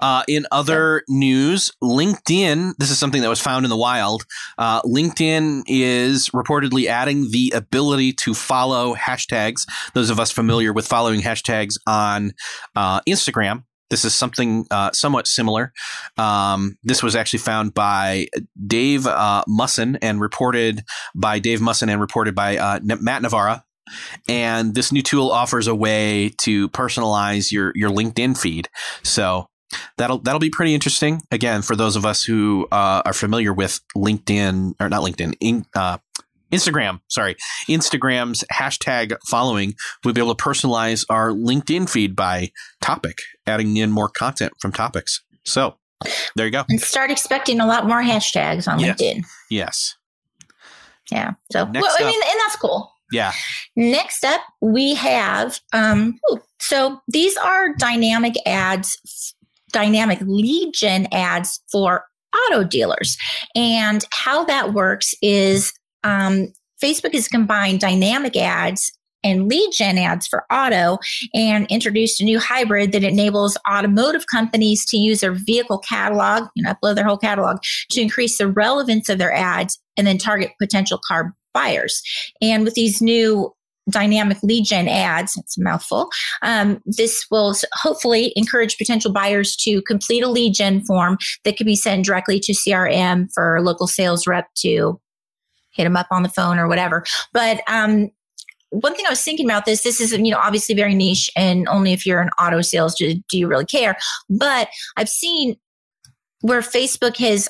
Speaker 3: Uh, in other news, LinkedIn, this is something that was found in the wild. Uh, LinkedIn is reportedly adding the ability to follow hashtags. Those of us familiar with following hashtags on uh, Instagram. This is something uh, somewhat similar. Um, this was actually found by Dave uh, Musson and reported by Dave Musson and reported by uh, Matt Navarra. And this new tool offers a way to personalize your your LinkedIn feed. So that'll that'll be pretty interesting. Again, for those of us who uh, are familiar with LinkedIn or not LinkedIn, in, uh, Instagram. Sorry, Instagram's hashtag following. We'll be able to personalize our LinkedIn feed by topic, adding in more content from topics. So there you go.
Speaker 4: And start expecting a lot more hashtags on
Speaker 3: Yes.
Speaker 4: LinkedIn.
Speaker 3: Yes.
Speaker 4: Yeah. So,
Speaker 3: Next
Speaker 4: well, I
Speaker 3: up.
Speaker 4: mean, and that's cool.
Speaker 3: Yeah.
Speaker 4: Next up, we have um, ooh, so these are dynamic ads, dynamic lead gen ads for auto dealers. And how that works is um, Facebook has combined dynamic ads and lead gen ads for auto and introduced a new hybrid that enables automotive companies to use their vehicle catalog you know, upload their whole catalog to increase the relevance of their ads and then target potential car buyers. And with these new dynamic lead gen ads, it's a mouthful, um, this will hopefully encourage potential buyers to complete a lead gen form that can be sent directly to CRM for local sales rep to hit them up on the phone or whatever. But um, one thing I was thinking about this, this is, you know, obviously very niche and only if you're in auto sales do, do you really care. But I've seen where Facebook has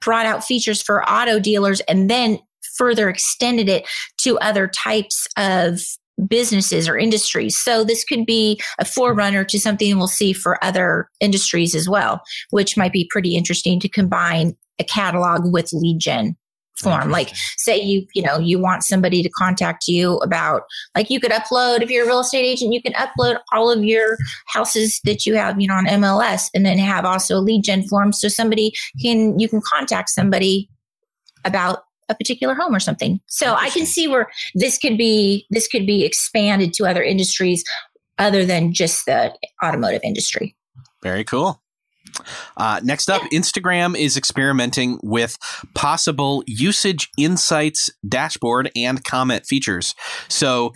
Speaker 4: brought out features for auto dealers and then further extended it to other types of businesses or industries. So this could be a forerunner to something we'll see for other industries as well, which might be pretty interesting to combine a catalog with lead gen form. Like say you you know you want somebody to contact you about like you could upload if you're a real estate agent you can upload all of your houses that you have you know on mls and then have also a lead gen form. So somebody can you can contact somebody about a particular home or something. So i can see where this could be this could be expanded to other industries other than just the automotive industry.
Speaker 3: Very cool. Uh, next up, Instagram is experimenting with possible usage insights dashboard and comment features. So,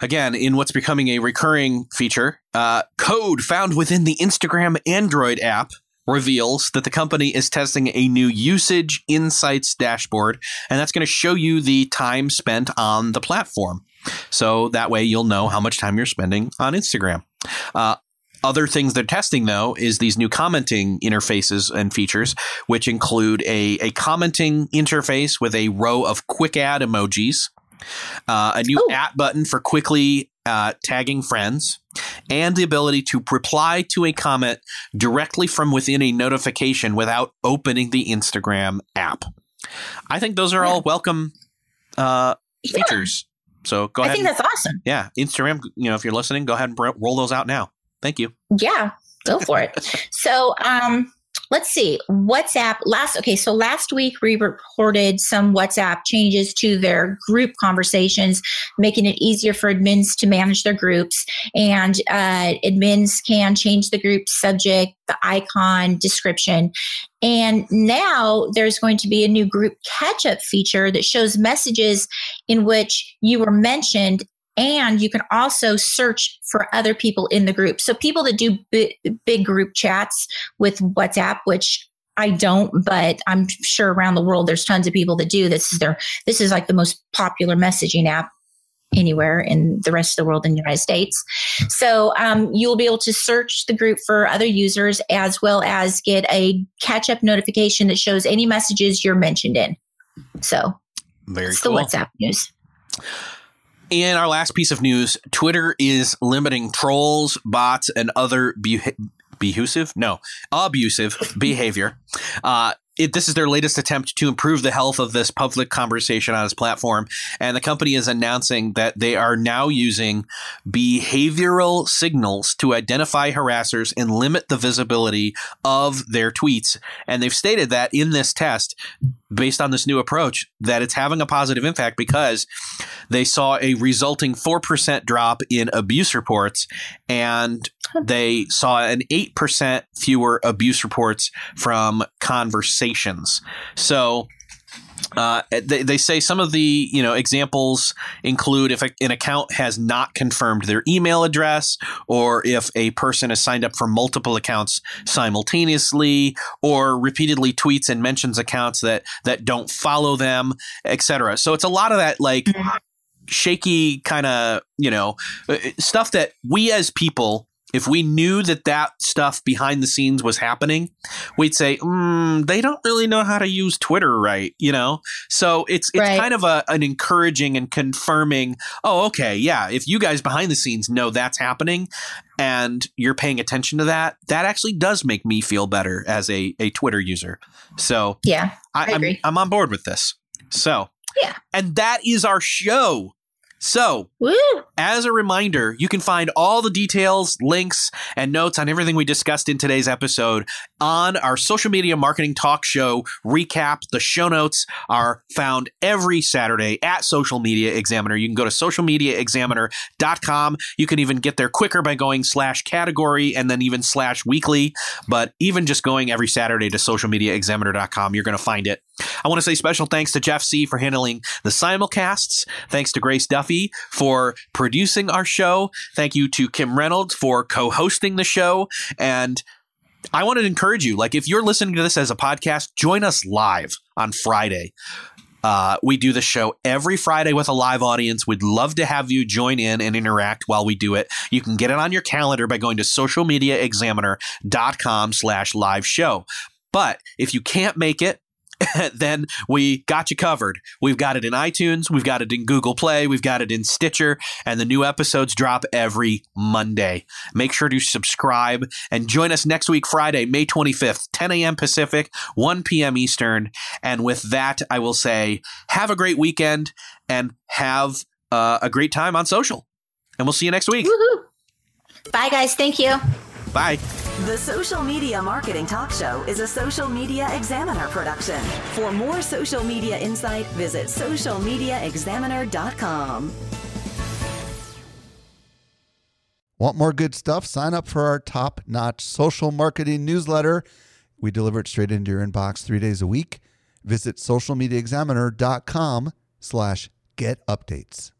Speaker 3: again, in what's becoming a recurring feature, uh, code found within the Instagram Android app reveals that the company is testing a new usage insights dashboard, and that's going to show you the time spent on the platform. So that way you'll know how much time you're spending on Instagram. Uh, other things they're testing, though, is these new commenting interfaces and features, which include a, a commenting interface with a row of quick add emojis, uh, a new at button for quickly uh, tagging friends, and the ability to reply to a comment directly from within a notification without opening the Instagram app. I think those are all welcome uh, features. So go
Speaker 4: I
Speaker 3: ahead.
Speaker 4: I think that's awesome.
Speaker 3: Yeah, Instagram. You know, if you're listening, go ahead and roll those out now. Thank you.
Speaker 4: Yeah, go for it. so, um, let's see whatsapp last okay so last week we reported some whatsapp changes to their group conversations making it easier for admins to manage their groups. And uh, admins can change the group subject the icon description. And now there's going to be a new group catch up feature that shows messages in which you were mentioned and you can also search for other people in the group. So people that do big, big group chats with WhatsApp, which I don't, but I'm sure around the world there's tons of people that do. This is their this is like the most popular messaging app anywhere in the rest of the world in the United States. So um, you'll be able to search the group for other users as well as get a catch up notification that shows any messages you're mentioned in. So
Speaker 3: very
Speaker 4: it's
Speaker 3: cool.
Speaker 4: the WhatsApp news.
Speaker 3: In our last piece of news, Twitter is limiting trolls, bots, and other behusive, no, abusive behavior. Uh, it, this is their latest attempt to improve the health of this public conversation on its platform. And the company is announcing that they are now using behavioral signals to identify harassers and limit the visibility of their tweets. And they've stated that in this test, based on this new approach that it's having a positive impact because they saw a resulting 4% drop in abuse reports and they saw an 8% fewer abuse reports from conversations. So uh, they, they say some of the you know examples include if a, an account has not confirmed their email address, or if a person has signed up for multiple accounts simultaneously, or repeatedly tweets and mentions accounts that that don't follow them, etc. So it's a lot of that like shaky kind of you know uh, stuff that we as people if we knew that that stuff behind the scenes was happening, we'd say, mm, they don't really know how to use Twitter right, you know? So it's it's right. kind of a, an encouraging and confirming, oh, okay, yeah, if you guys behind the scenes know that's happening and you're paying attention to that, that actually does make me feel better as a, a Twitter user. So
Speaker 4: yeah, I,
Speaker 3: I
Speaker 4: agree.
Speaker 3: I'm, I'm on board with this. So
Speaker 4: yeah.
Speaker 3: And that is our show. So,
Speaker 4: Woo.
Speaker 3: as a reminder, you can find all the details, links, and notes on everything we discussed in today's episode on our social media marketing talk show recap. The show notes are found every Saturday at Social Media Examiner. You can go to socialmediaexaminer.com. You can even get there quicker by going slash category and then even slash weekly. But even just going every Saturday to socialmediaexaminer.com, you're going to find it. I want to say special thanks to Jeff Sieh for handling the simulcasts. Thanks to Grace Duffy for producing our show. Thank you to Kim Reynolds for co hosting the show. And I want to encourage you like, if you're listening to this as a podcast, join us live on Friday. Uh, we do the show every Friday with a live audience. We'd love to have you join in and interact while we do it. You can get it on your calendar by going to socialmediaexaminer.com slash live show. But if you can't make it, then we got you covered. We've got it in iTunes, we've got it in Google Play, we've got it in Stitcher, and the new episodes drop every Monday. Make sure to subscribe and join us next week, Friday, May 25th, 10 a.m. Pacific, 1 p.m. Eastern. And with that, I will say, have a great weekend and have uh, a great time on social. And we'll see you next week.
Speaker 4: Woohoo. Bye, guys. Thank you.
Speaker 3: Bye.
Speaker 2: The Social Media Marketing Talk Show is a Social Media Examiner production. For more social media insight, visit socialmediaexaminer.com.
Speaker 1: Want more good stuff? Sign up for our top notch social marketing newsletter. We deliver it straight into your inbox three days a week. Visit socialmediaexaminer.com slash get updates.